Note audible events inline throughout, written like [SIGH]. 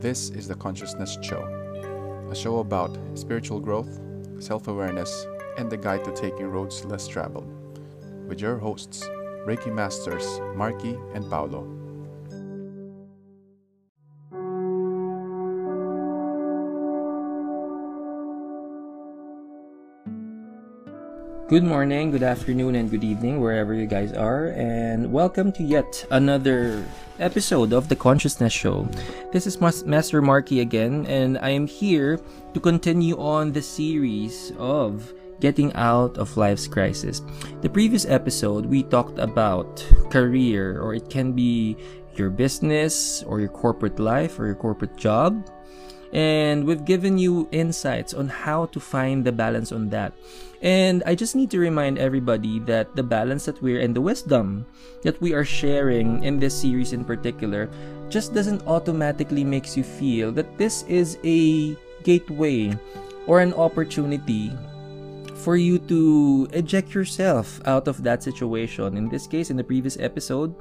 This is the Conscious Nest Show, a show about spiritual growth, self awareness, and the guide to taking roads less traveled, with your hosts, Reiki Masters Marky and Paolo. Good morning, good afternoon, and good evening, wherever you guys are, and welcome to yet another episode of The Conscious Nest Show. This is Master Marky again, and I am here to continue on the series of getting out of life's crisis. The previous episode, we talked about career, or it can be your business, or your corporate life, or your corporate job. And we've given you insights on how to find the balance on that. And I just need to remind everybody that the balance that we're and the wisdom that we are sharing in this series in particular just doesn't automatically makes you feel that this is a gateway or an opportunity for you to eject yourself out of that situation. In this case, in the previous episode,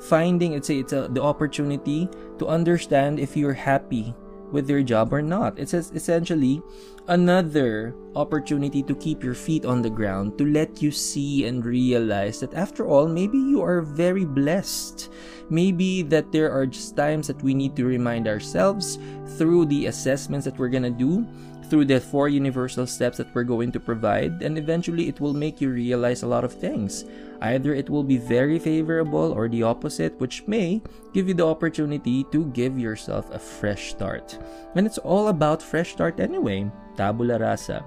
finding it's a, it's a, the opportunity to understand if you're happy with your job or not. It's essentially another opportunity to keep your feet on the ground, to let you see and realize that after all, maybe you are very blessed. Maybe that there are just times that we need to remind ourselves through the assessments that we're gonna do through the four universal steps that we're going to provide, and eventually it will make you realize a lot of things. Either it will be very favorable or the opposite, which may give you the opportunity to give yourself a fresh start. And it's all about fresh start anyway. Tabula rasa.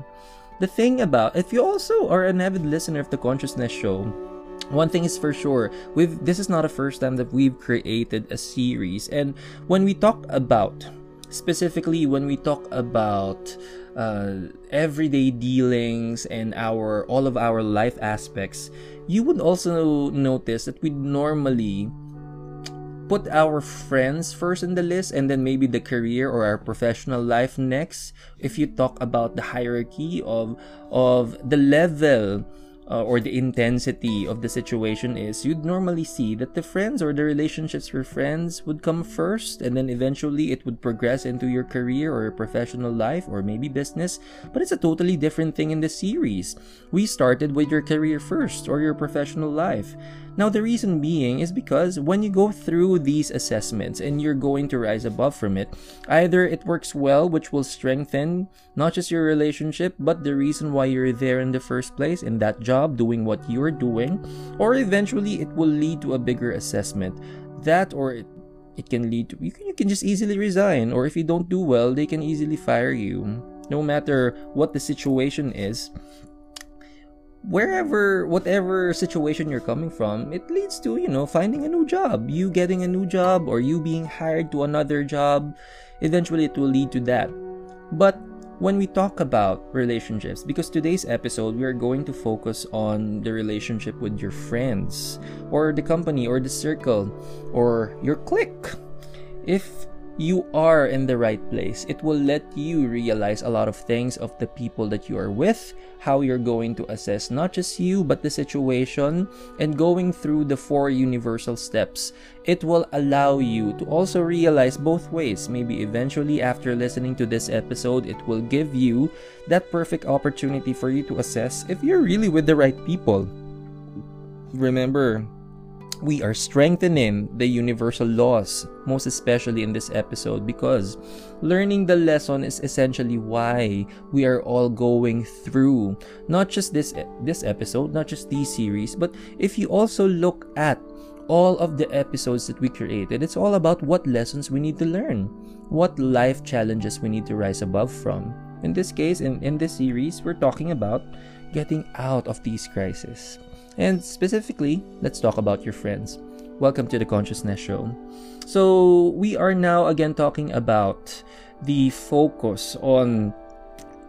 The thing about, if you also are an avid listener of the Conscious Nest Show, one thing is for sure we've this is not the first time that we've created a series and when we talk about specifically when we talk about uh, everyday dealings and our all of our life aspects you would also notice that we normally put our friends first in the list and then maybe the career or our professional life next. If you talk about the hierarchy of of the level uh, or the intensity of the situation is, you'd normally see that the friends or the relationships with friends would come first, and then eventually it would progress into your career or your professional life or maybe business. But it's a totally different thing in the series. We started with your career first or your professional life. Now, the reason being is because when you go through these assessments and you're going to rise above from it, either it works well, which will strengthen not just your relationship, but the reason why you're there in the first place in that job, doing what you're doing, or eventually it will lead to a bigger assessment. That or it, it can lead to you can, you can just easily resign, or if you don't do well, they can easily fire you. No matter what the situation is, wherever whatever situation you're coming from it leads to you know finding a new job. You getting a new job or you being hired to another job eventually it will lead to that. But when we talk about relationships because today's episode we are going to focus on the relationship with your friends or the company or the circle or your clique. If you are in the right place. It will let you realize a lot of things of the people that you are with, how you're going to assess not just you, but the situation, and going through the four universal steps. It will allow you to also realize both ways. Maybe eventually, after listening to this episode, it will give you that perfect opportunity for you to assess if you're really with the right people. Remember, we are strengthening the universal laws, most especially in this episode, because learning the lesson is essentially why we are all going through not just this this episode, not just these series, but if you also look at all of the episodes that we created, it's all about what lessons we need to learn, what life challenges we need to rise above from. In this case, in, in this series, we're talking about getting out of these crises. And specifically, let's talk about your friends. Welcome to the Conscious Nest Show. So, we are now again talking about the focus on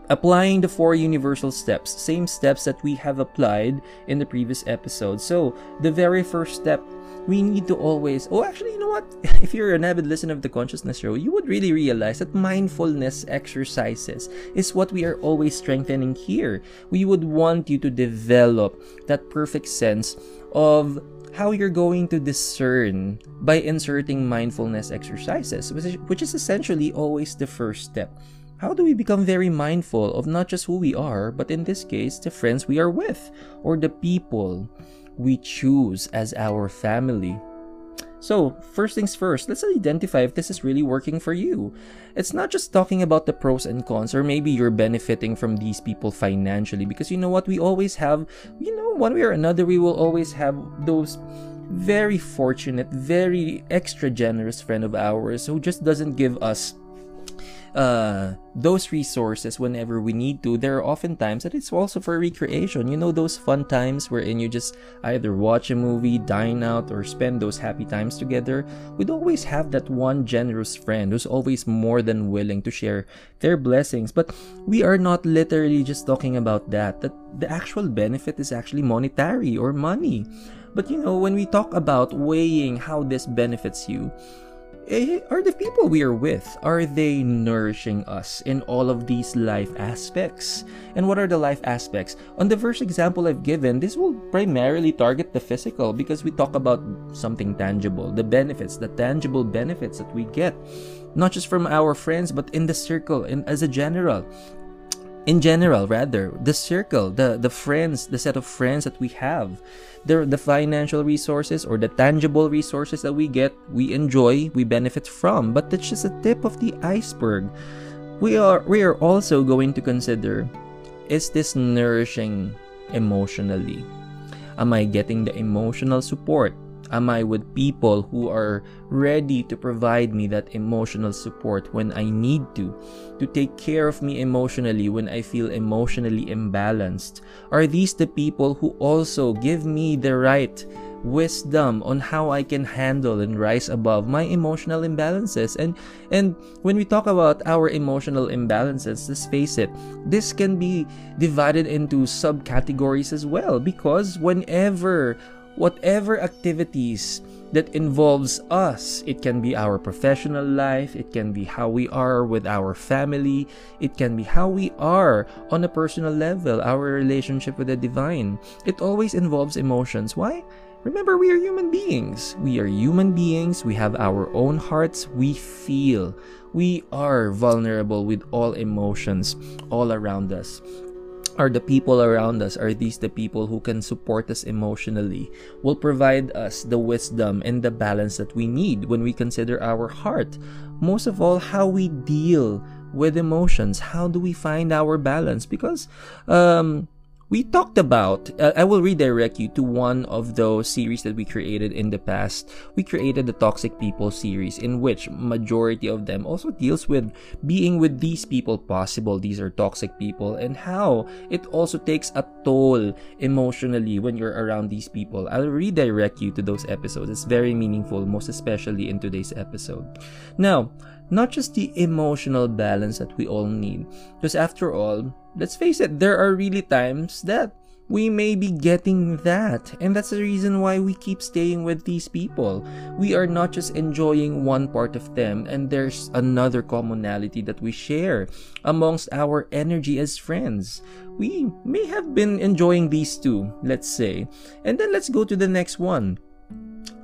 applying the four universal steps, same steps that we have applied in the previous episode. So, the very first step we need to always oh actually you know what [LAUGHS] if you're an avid listener of the conscious nest show you would really realize that mindfulness exercises is what we are always strengthening here we would want you to develop that perfect sense of how you're going to discern by inserting mindfulness exercises, which is, essentially always the first step. How do we become very mindful of not just who we are, but in this case, the friends we are with or the people we choose as our family? So, first things first, let's identify if this is really working for you. It's not just talking about the pros and cons, or maybe you're benefiting from these people financially, because you know what? We always have, you know, one way or another, we will always have those very fortunate, very extra generous friend of ours who just doesn't give us uh, those resources whenever we need to. There are often times that it's also for recreation. You know, those fun times wherein you just either watch a movie, dine out, or spend those happy times together. We'd always have that one generous friend who's always more than willing to share their blessings. But we are not literally just talking about that. That the actual benefit is actually monetary or money. But you know, when we talk about weighing how this benefits you, Eh, are the people we are with are they nourishing us in all of these life aspects? And what are the life aspects? On the first example i've given this will primarily target the physical because we talk about something tangible the benefits the tangible benefits that we get not just from our friends but in the circle and as a general in general rather the circle the the friends the set of friends that we have the, the financial resources or the tangible resources that we get, we enjoy, we benefit from. But that's just a tip of the iceberg. We are we are also going to consider is this nourishing emotionally? Am I getting the emotional support? Am I with people who are ready to provide me that emotional support when I need to? To take care of me emotionally when I feel emotionally imbalanced? Are these the people who also give me the right wisdom on how I can handle and rise above my emotional imbalances. And and when we talk about our emotional imbalances, let's face it, this can be divided into subcategories as well because whenever whatever activities that involves us. It can be our professional life, it can be how we are with our family, it can be how we are on a personal level, our relationship with the divine. It always involves emotions. Why? Remember, we are human beings. We are human beings. We have our own hearts. We feel. We are vulnerable with all emotions all around us are the people around us are these the people who can support us emotionally will provide us the wisdom and the balance that we need when we consider our heart. Most of all how we deal with emotions how do we find our balance? Because um we talked about uh, i will redirect you to one of those series that we created in the past. We created the toxic people series in which majority of them also deals with being with these people possible. These are toxic people and how it also takes a toll emotionally when you're around these people. I'll redirect you to those episodes. It's very meaningful most especially in today's episode. Now not just the emotional balance that we all need because after all let's face it, there are really times that we may be getting that. And that's the reason why we keep staying with these people. We are not just enjoying one part of them, and there's another commonality that we share amongst our energy as friends. We may have been enjoying these two, let's say. And then let's go to the next one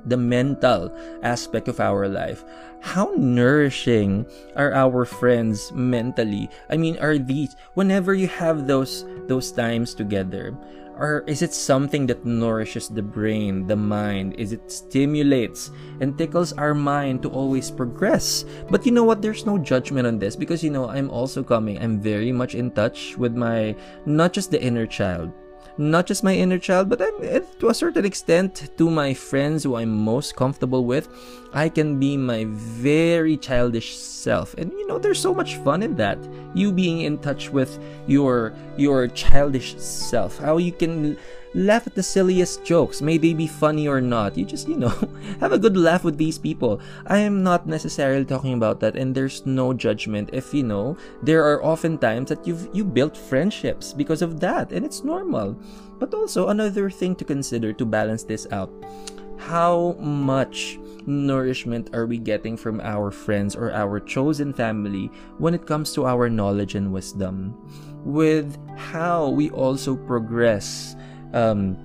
the mental aspect of our life. How nourishing are our friends mentally? I mean, are these whenever you have those those times together, or is it something that nourishes the brain, the mind? Is it stimulates and tickles our mind to always progress? But you know what? There's no judgment on this because you know I'm also coming. I'm very much in touch with my not just the inner child, not just my inner child, but I'm, to a certain extent to my friends who I'm most comfortable with. I can be my very childish self, and you know, there's so much fun in that. You being in touch with your your childish self, how you can laugh at the silliest jokes, may they be funny or not. You just, you know, [LAUGHS] have a good laugh with these people. I am not necessarily talking about that, and there's no judgment if you know there are often times that you've you built friendships because of that, and it's normal. But also another thing to consider to balance this out. How much nourishment are we getting from our friends or our chosen family when it comes to our knowledge and wisdom? With how we also progress um,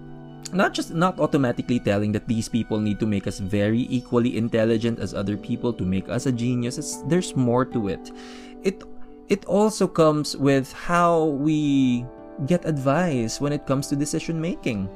not just not automatically telling that these people need to make us very equally intelligent as other people to make us a genius. It's, there's more to it. It it also comes with how we get advice when it comes to decision making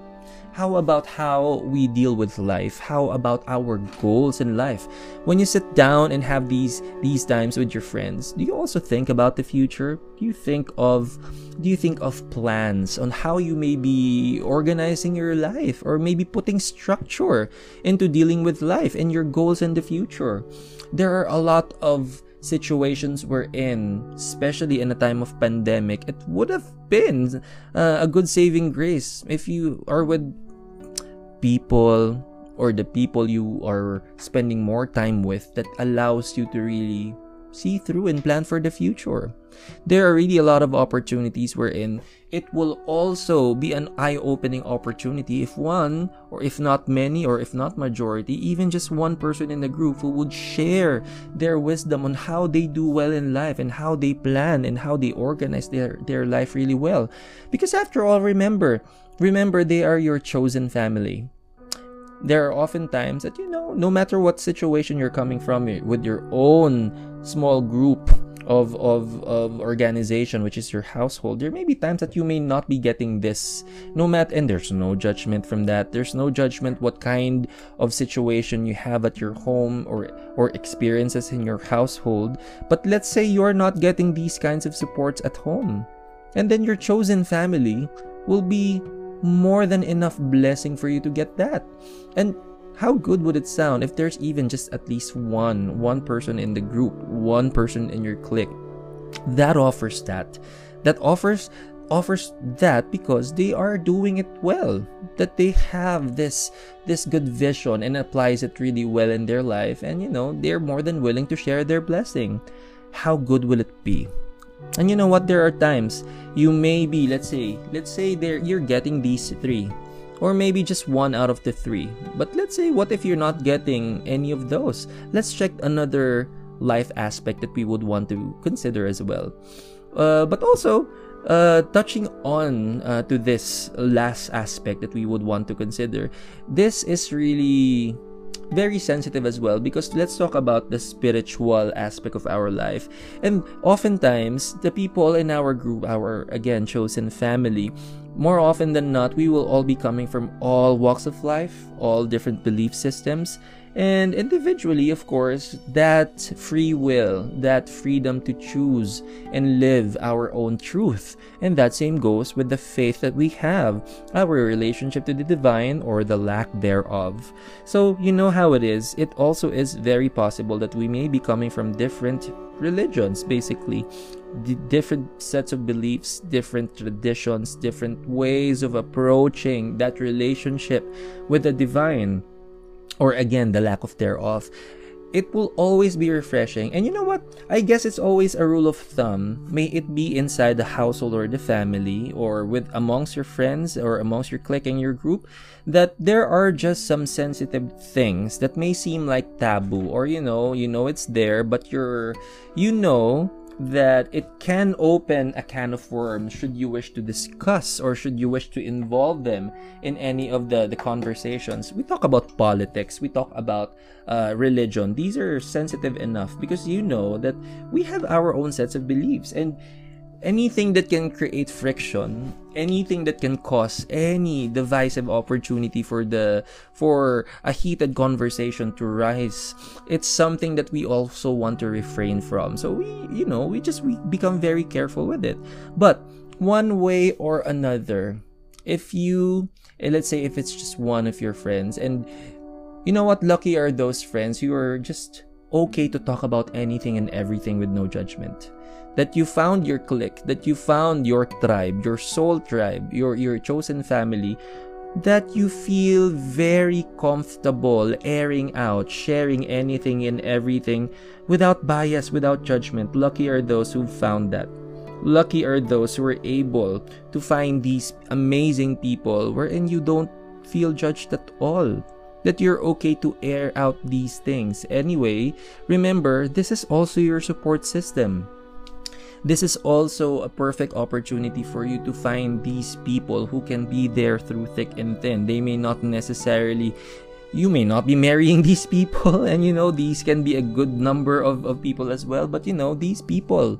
how about how we deal with life? How about our goals in life? When you sit down and have these these times with your friends, do you also think about the future? Do you think of do you think of plans on how you may be organizing your life or maybe putting structure into dealing with life and your goals in the future? There are a lot of situations we're in, especially in a time of pandemic, it would have been uh, a good saving grace if you are with people or the people you are spending more time with that allows you to really see through and plan for the future. There are really a lot of opportunities wherein it will also be an eye opening opportunity if one, or if not many, or if not majority, even just one person in the group who would share their wisdom on how they do well in life and how they plan and how they organize their, their life really well. Because after all, remember, remember they are your chosen family. There are often times that you know no matter what situation you're coming from with your own small group of, of, of organization which is your household there may be times that you may not be getting this. No matter and there's no judgment from that. There's no judgment what kind of situation you have at your home or or experiences in your household. But let's say you're not getting these kinds of supports at home. And then your chosen family will be more than enough blessing for you to get that. And how good would it sound if there's even just at least one one person in the group, one person in your clique that offers that. That offers offers that because they are doing it well that they have this this good vision and applies it really well in their life and you know they're more than willing to share their blessing how good will it be and you know what? There are times you may be, let's say, let's say there you're getting these three, or maybe just one out of the three. But let's say, what if you're not getting any of those? Let's check another life aspect that we would want to consider as well. Uh, but also, uh, touching on uh, to this last aspect that we would want to consider, this is really very sensitive as well because let's talk about the spiritual aspect of our life. And oftentimes, the people in our group, our again chosen family, more often than not, we will all be coming from all walks of life, all different belief systems, and individually, of course, that free will, that freedom to choose and live our own truth. And that same goes with the faith that we have, our relationship to the divine or the lack thereof. So, you know how it is. It also is very possible that we may be coming from different religions, basically. D- different sets of beliefs, different traditions, different ways of approaching that relationship with the divine or again the lack of thereof it will always be refreshing. And you know what? I guess it's always a rule of thumb. May it be inside the household or the family or with amongst your friends or amongst your clique and your group that there are just some sensitive things that may seem like taboo or you know, you know it's there but you're you know that it can open a can of worms should you wish to discuss or should you wish to involve them in any of the, the conversations. We talk about politics, we talk about uh, religion. These are sensitive enough because you know that we have our own sets of beliefs and anything that can create friction anything that can cause any divisive opportunity for the for a heated conversation to rise it's something that we also want to refrain from. So we you know we just we become very careful with it. But one way or another if you eh, let's say if it's just one of your friends and you know what lucky are those friends who are just okay to talk about anything and everything with no judgment that you found your clique, that you found your tribe, your soul tribe, your, your chosen family, that you feel very comfortable airing out, sharing anything and everything without bias, without judgment. Lucky are those who found that. Lucky are those who are able to find these amazing people wherein you don't feel judged at all. That you're okay to air out these things. Anyway, remember, this is also your support system this is also a perfect opportunity for you to find these people who can be there through thick and thin. They may not necessarily you may not be marrying [LAUGHS] these people and you know these can be a good number of, of people as well but you know these people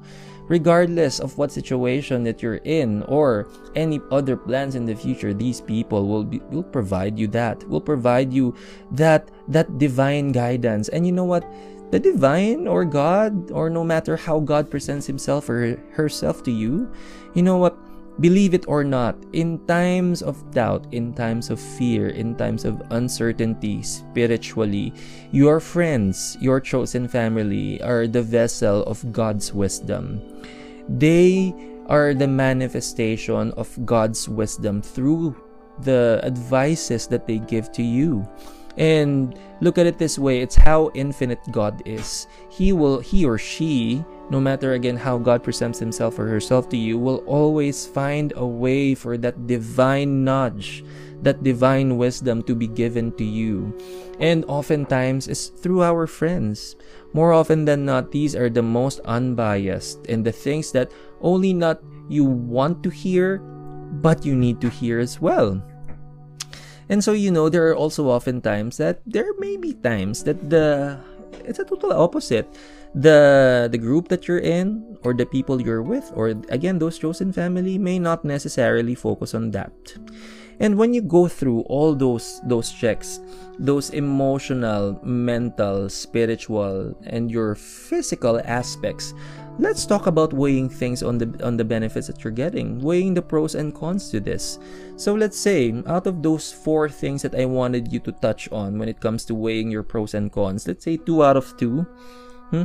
regardless of what situation that you're in or any other plans in the future these people will be will provide you that will provide you that that divine guidance. And you know what? The divine or god or no matter how god presents himself or herself to you you know what Believe it or not, in times of doubt, in times of fear, in times of uncertainty spiritually, your friends, your chosen family are the vessel of God's wisdom. They are the manifestation of God's wisdom through the advices that they give to you. And look at it this way, it's how infinite God is. He will he or she, no matter again how God presents himself or herself to you, will always find a way for that divine nudge, that divine wisdom to be given to you. And oftentimes is through our friends. More often than not, these are the most unbiased and the things that only not you want to hear, but you need to hear as well. And so, you know, there are also often times that there may be times that the it's a total opposite. The the group that you're in or the people you're with or again those chosen family may not necessarily focus on that. And when you go through all those those checks, those emotional, mental, spiritual and your physical aspects, let's talk about weighing things on the on the benefits that you're getting, weighing the pros and cons to this. So let's say out of those four things that I wanted you to touch on when it comes to weighing your pros and cons, let's say two out of two. Hmm?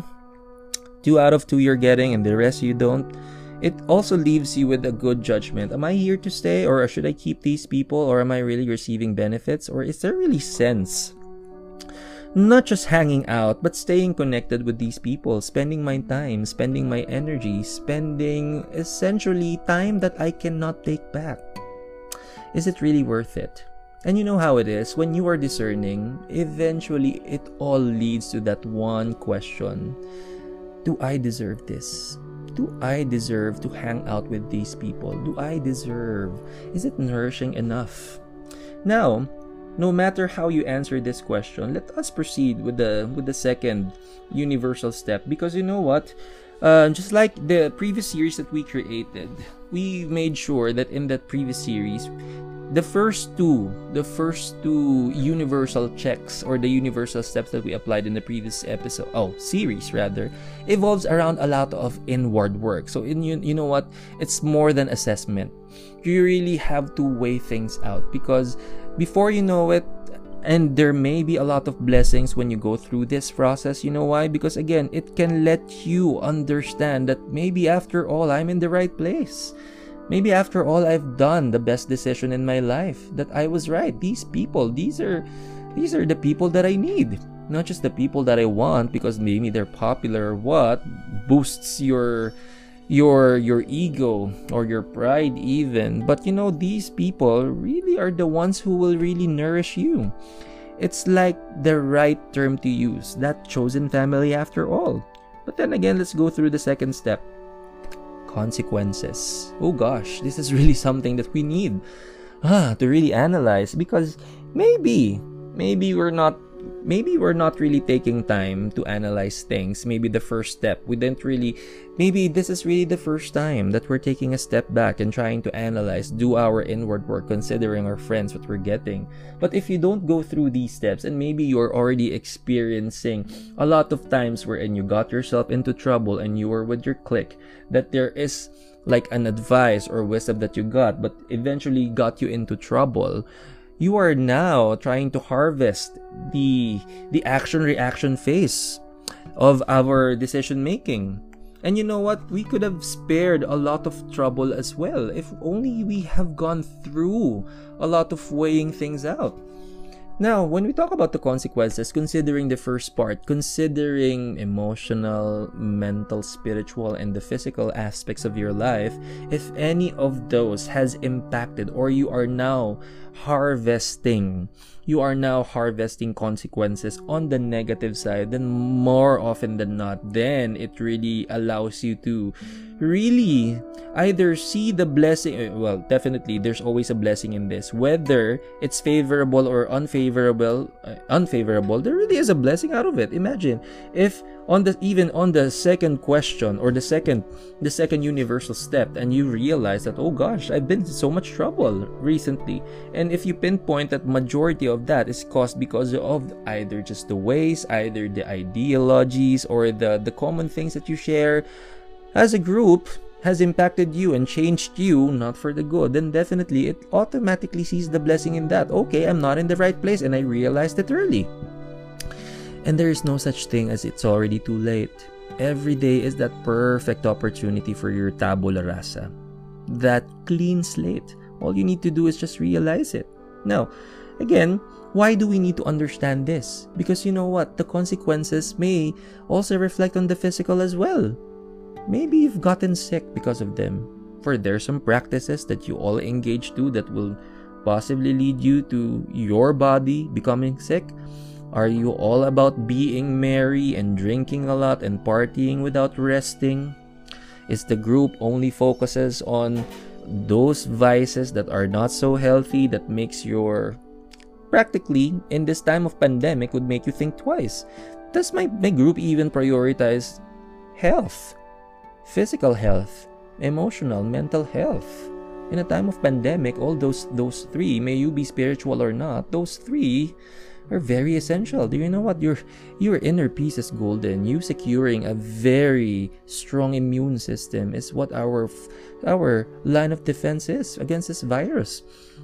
Two out of two you're getting and the rest you don't. It also leaves you with a good judgment. Am I here to stay or should I keep these people or am I really receiving benefits or is there really sense not just hanging out, but staying connected with these people, spending my time, spending my energy, spending essentially time that I cannot take back. Is it really worth it? And you know how it is, when you are discerning, eventually it all leads to that one question Do I deserve this? Do I deserve to hang out with these people? Do I deserve? Is it nourishing enough? Now, no matter how you answer this question, let us proceed with the with the second universal step because you know what? Uh, just like the previous series that we created, we made sure that in that previous series, the first two, the first two universal checks or the universal steps that we applied in the previous episode, oh, series rather, evolves around a lot of inward work. So in you, you know what? It's more than assessment. You really have to weigh things out because before you know it, and there may be a lot of blessings when you go through this process. You know why? Because again, it can let you understand that maybe after all, I'm in the right place. Maybe after all, I've done the best decision in my life. That I was right. These people, these are, these are the people that I need. Not just the people that I want because maybe they're popular or what boosts your your your ego or your pride even but you know these people really are the ones who will really nourish you it's like the right term to use that chosen family after all but then again let's go through the second step consequences. Oh gosh this is [LAUGHS] really something that we need ah, to really analyze because maybe maybe we're not maybe we're not really taking time to analyze things. Maybe the first step, we didn't really, maybe this is really the first time that we're taking a step back and trying to analyze, do our inward work, considering our friends, what we're getting. But if you don't go through these steps, and maybe you're already experiencing a lot of times wherein you got yourself into trouble and you were with your clique, that there is like an advice or wisdom that you got, but eventually got you into trouble you are now trying to harvest the the action reaction phase of our decision making. And you know what? We could have spared a lot of trouble as well if only we have gone through a lot of weighing things out now, when we talk about the consequences, considering the first part, considering emotional, mental, spiritual, and the physical aspects of your life, if any of those has impacted or you are now harvesting you are now harvesting consequences on the negative side, then more often than not, then it really allows you to really either see the blessing eh, well definitely there's always a blessing in this. Whether it's favorable or unfavorable uh, unfavorable there really is a blessing out of it. Imagine if on the even on the second question or the second the second universal step and you realize that oh gosh i've been in so much trouble recently and if you pinpoint that majority of that is caused because of either just the ways either the ideologies or the the common things that you share as a group has impacted you and changed you not for the good, then definitely it automatically sees the blessing in that. Okay, I'm not in the right place and I realized it early. And there is no such thing as it's already too late. Every day is that perfect opportunity for your tabula rasa. That clean slate. All you need to do is just realize it. Now, again, why do we need to understand this? Because you know what? The consequences may also reflect on the physical as well. Maybe you've gotten sick because of them. For there's some practices that you all engage to that will possibly lead you to your body becoming sick. Are you all about being merry and drinking a lot and partying without resting? Is the group only focuses on those vices that are not so healthy that makes your practically in this time of pandemic would make you think twice? Does my, my group even prioritize health? physical health, emotional, mental health. In a time of pandemic, all those those three, may you be spiritual or not, those three are very essential. Do you know what your your inner peace is golden? You securing a very strong immune system is what our our line of defense is against this virus.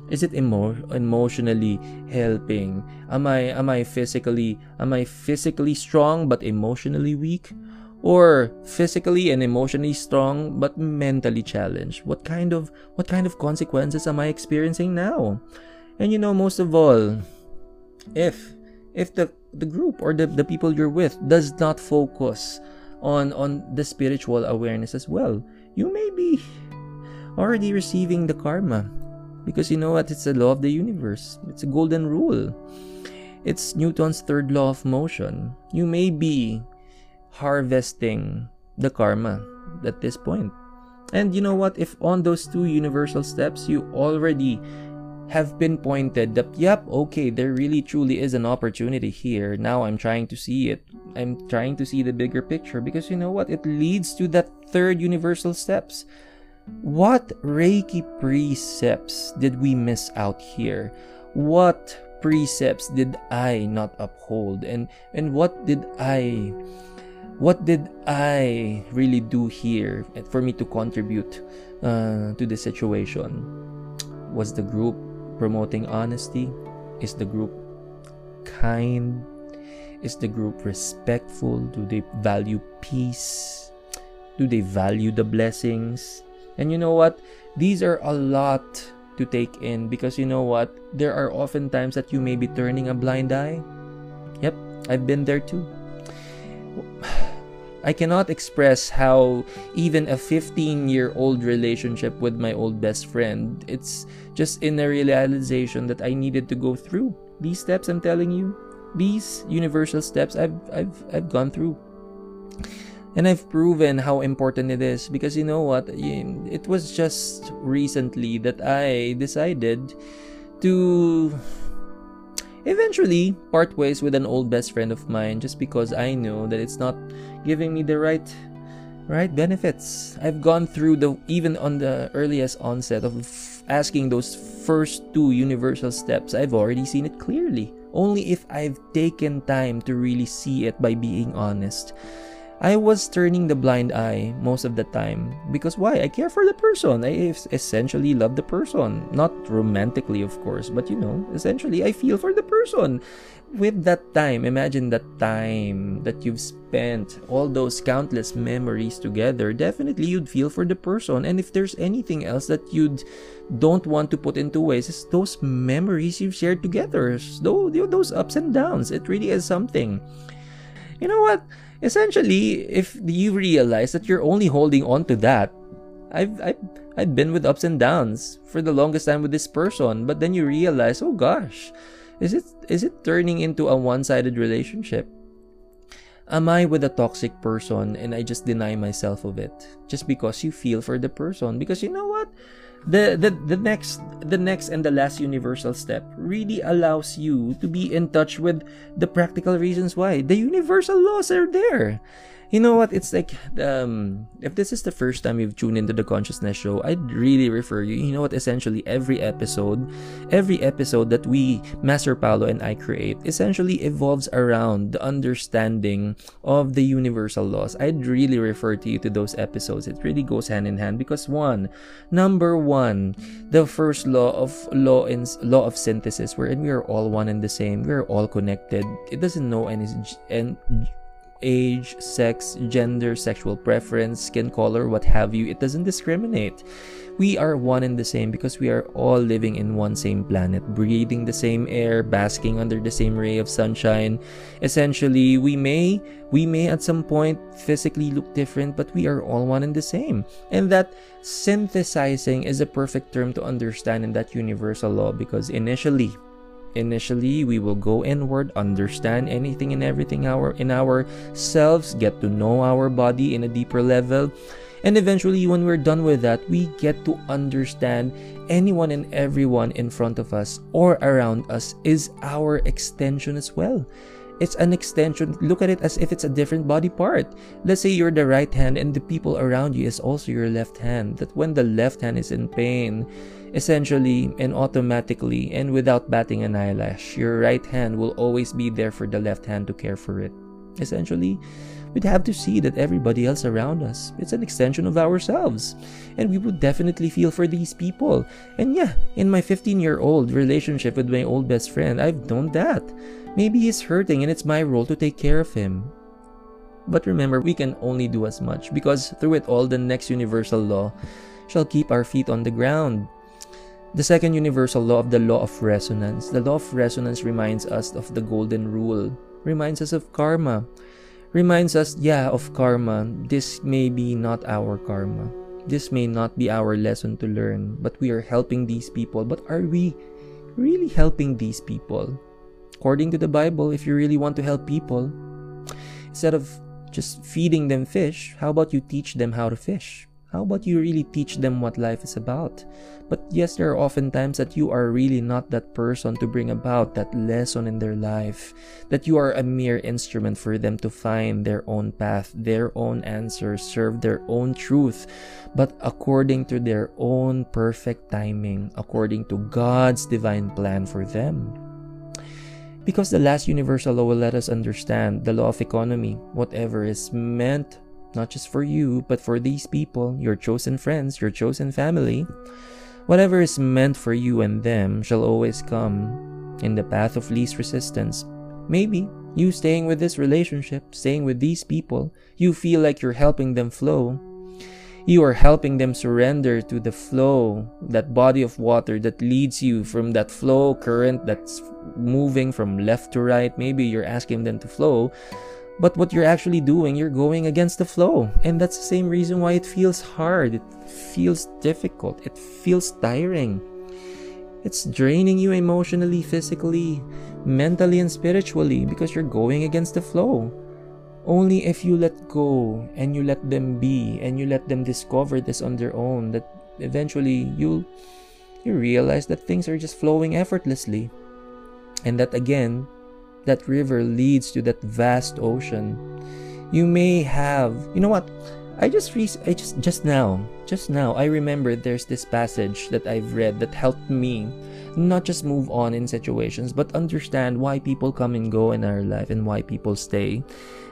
Is it emo- emotionally helping? Am I am I physically am I physically strong but emotionally weak? or physically and emotionally strong but mentally challenged what kind of what kind of consequences am i experiencing now and you know most of all if if the the group or the, the people you're with does not focus on on the spiritual awareness as well you may be already receiving the karma. Because you know what? It's a law of the universe. It's a golden rule. It's newton's third law of motion. You may be harvesting the karma at this point. And you know what? If on those two universal steps you already have pinpointed that, yep, okay, there really truly is an opportunity here. Now I'm trying to see it. I'm trying to see the bigger picture because you know what? It leads to that third universal steps. What Reiki precepts did we miss out here? What precepts did I not uphold? And and what did I what did I really do here for me to contribute uh, to the situation? Was the group promoting honesty? Is the group kind? Is the group respectful? Do they value peace? Do they value the blessings? And you know what? These are a lot to take in because you know what? There are often times that you may be turning a blind eye. Yep, I've been there too. I cannot express how even a 15 year old relationship with my old best friend, it's just in a realization that I needed to go through. These steps I'm telling you, these universal steps I've I've I've gone through. And I've proven how important it is because you know what? It was just recently that I decided to eventually part ways with an old best friend of mine just because I know that it's not giving me the right right benefits. I've gone through the even on the earliest onset of asking those first two universal steps. I've already seen it clearly. Only if I've taken time to really see it by being honest. I was turning the blind eye most of the time because why? I care for the person. I essentially love the person. Not romantically, of course, but you know, essentially, I feel for the person. With that time, imagine that time that you've spent, all those countless memories together, definitely you'd feel for the person. And if there's anything else that you'd don't want to put into waste, it's those memories you've shared together. Those, those ups and downs. It really is something. You know what? essentially, if you realize that you're only holding on to that, I've, I've, I've been with ups and downs for the longest time with this person, but then you realize, oh gosh, Is it is it turning into a one-sided relationship? Am I with a toxic person and I just deny myself of it just because you feel for the person? Because you know what? The, the the next the next and the last universal step really allows you to be in touch with the practical reasons why. The universal laws are there you know what? It's like um if this is the first time you've tuned into the conscious nest show i'd really refer you. You know what? Essentially every episode every episode that we master paulo and i create essentially evolves around the understanding of the universal laws. I'd really refer to you to those episodes. It really goes hand in hand because one number one the first law of law in law of synthesis wherein we are all one and the same. We're all connected. It doesn't know any and age, sex, gender, sexual preference, skin color, what have you. It doesn't discriminate. We are one and the same because we are all living in one same planet, breathing the same air, basking under the same ray of sunshine. Essentially, we may we may at some point physically look different, but we are all one and the same. And that synthesizing is a perfect term to understand in that universal law because initially Initially, we will go inward, understand anything and everything our in ourselves, get to know our body in a deeper level. And eventually, when we're done with that, we get to understand anyone and everyone in front of us or around us is our extension as well. It's an extension. Look at it as if it's a different body part. Let's say you're the right hand and the people around you is also your left hand. That when the left hand is in pain, essentially and automatically and without batting an eyelash. Your right hand will always be there for the left hand to care for it. Essentially, we'd have to see that everybody else around us, it's an extension of ourselves. And we would definitely feel for these people. And yeah, in my 15 year old relationship with my old best friend, I've done that. Maybe he's hurting and it's my role to take care of him. But remember, we can only do as much because through it all, the next universal law shall keep our feet on the ground. The second universal law of the law of resonance. The law of resonance reminds us of the golden rule, reminds us of karma, reminds us, yeah, of karma. This may be not our karma. This may not be our lesson to learn, but we are helping these people. But are we really helping these people? According to the Bible, if you really want to help people, instead of just feeding them fish, how about you teach them how to fish? How about you really teach them what life is about? But yes, there are often times that you are really not that person to bring about that lesson in their life, that you are a mere instrument for them to find their own path, their own answers, serve their own truth, but according to their own perfect timing, according to God's divine plan for them. Because the last universal law will let us understand the law of economy, whatever is meant not just for you, but for these people, your chosen friends, your chosen family. Whatever is meant for you and them shall always come in the path of least resistance. Maybe you staying with this relationship, staying with these people, you feel like you're helping them flow. You are helping them surrender to the flow, that body of water that leads you from that flow current that's moving from left to right. Maybe you're asking them to flow, but what you're actually doing, you're going against the flow. And that's the same reason why it feels hard. It feels difficult. It feels tiring. It's draining you emotionally, physically, mentally, and spiritually because you're going against the flow. Only if you let go and you let them be and you let them discover this on their own that eventually you'll you realize that things are just flowing effortlessly. And that again, that river leads to that vast ocean. You may have, you know what? I just re- I just just now, just now I remember there's this passage that I've read that helped me not just move on in situations but understand why people come and go in our life and why people stay.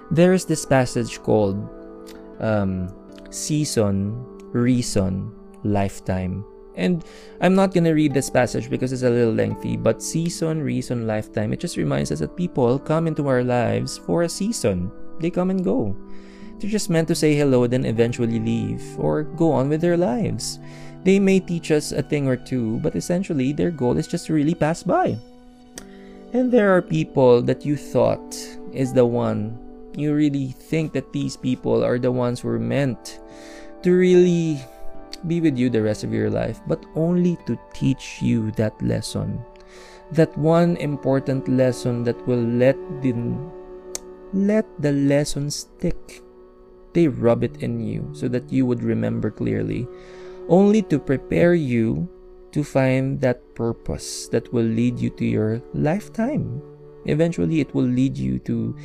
There's this passage called um, season, reason, lifetime. And I'm not to read this passage because it's a little lengthy, but season, reason, lifetime, it just reminds us that people come into our lives for a season. They come and go. They're just meant to say hello, then eventually leave or go on with their lives. They may teach us a thing or two, but essentially their goal is just to really pass by. And there are people that you thought is the one. You really think that these people are the ones who are meant to really be with you the rest of your life, but only to teach you that lesson. that one important lesson that will let the let the lesson stick. They rub it in you so that you would remember clearly, only to prepare you to find that purpose that will lead you to your lifetime. Eventually, it will lead you to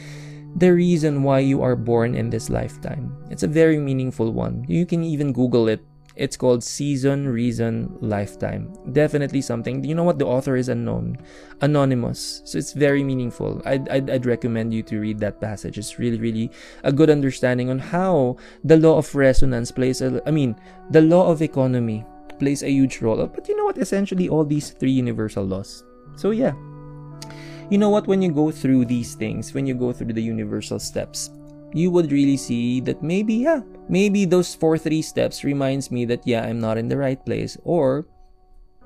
the reason why you are born in this lifetime. It's a very meaningful one. You can even Google it it's called Season, Reason, Lifetime. Definitely something. You know what? The author is unknown, anonymous. So it's very meaningful. I'd, I'd, I'd recommend you to read that passage. It's really, really a good understanding on how the law of resonance plays a, I mean, the law of economy plays a huge role. But you know what? Essentially, all these three universal laws. So yeah. You know what? When you go through these things, when you go through the universal steps, you would really see that maybe, yeah, maybe those four three steps reminds me that, yeah, I'm not in the right place. Or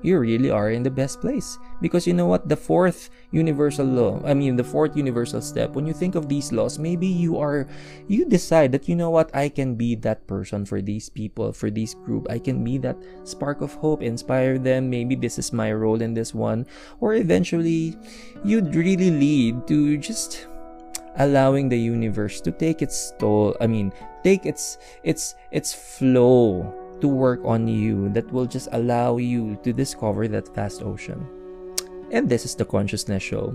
you really are in the best place. Because you know what? The fourth universal law, I mean, the fourth universal step, when you think of these laws, maybe you are, you decide that, you know what? I can be that person for these people, for this group. I can be that spark of hope, inspire them. Maybe this is my role in this one. Or eventually, you'd really lead to just allowing the universe to take its toll i mean take its its its flow to work on you that will just allow you to discover that vast ocean. And this is the conscious nest show.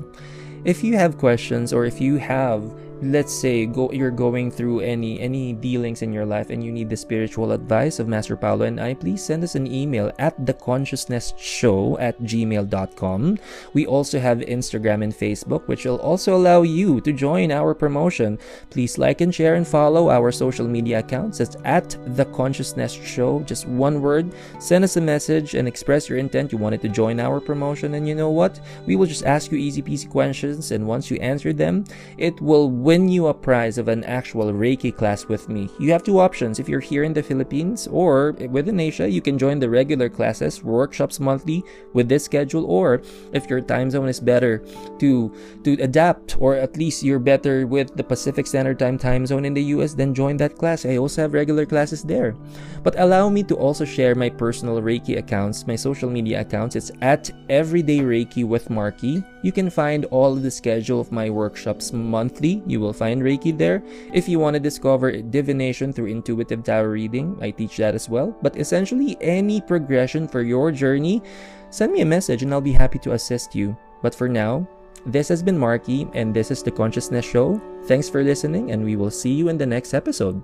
If you have questions or if you have let's say go you're going through any any dealings in your life and you need the spiritual advice of master paulo and i please send us an email at the conscious nest show at gmail.com we also have instagram and facebook which will also allow you to join our promotion. Please like and share and follow our social media accounts. It's at the conscious nest show just one word. Send us a message and express your intent. You wanted to join our promotion and you know what? We will just ask you easy peasy questions and once you answer them it will win you a prize of an actual Reiki class with me. You have two options. If you're here in the Philippines or within Asia, you can join the regular classes, workshops monthly with this schedule, or if your time zone is better to to adapt, or at least you're better with the Pacific Standard Time time zone in the US, then join that class. I also have regular classes there. But allow me to also share my personal Reiki accounts, my social media accounts. It's at Everyday Reiki with Marky. You can find all the schedule of my workshops monthly. You will find Reiki there. If you want to discover divination through intuitive tarot reading, I teach that as well. But essentially, any progression for your journey, send me a message and I'll be happy to assist you. But for now, this has been Marky, and this is the Conscious Nest Show. Thanks for listening, and we will see you in the next episode.